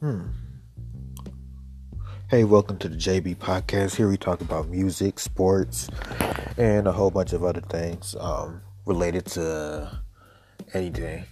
Hmm. Hey, welcome to the JB Podcast. Here we talk about music, sports, and a whole bunch of other things um, related to anything.